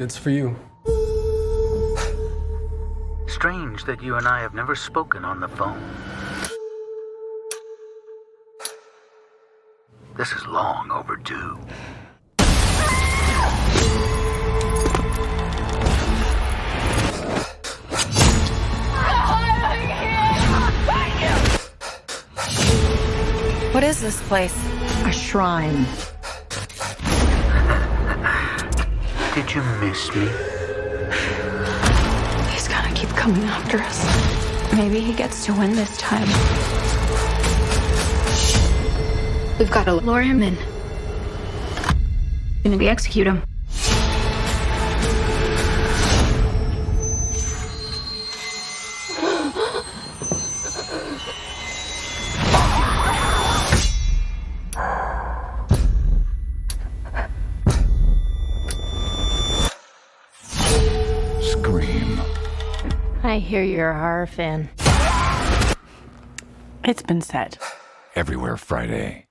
It's for you. Strange that you and I have never spoken on the phone. This is long overdue. What is this place? A shrine. Did you miss me? He's gonna keep coming after us. Maybe he gets to win this time. We've got to lure him in. And we execute him. Scream. I hear you're a horror fan. It's been said. Everywhere Friday.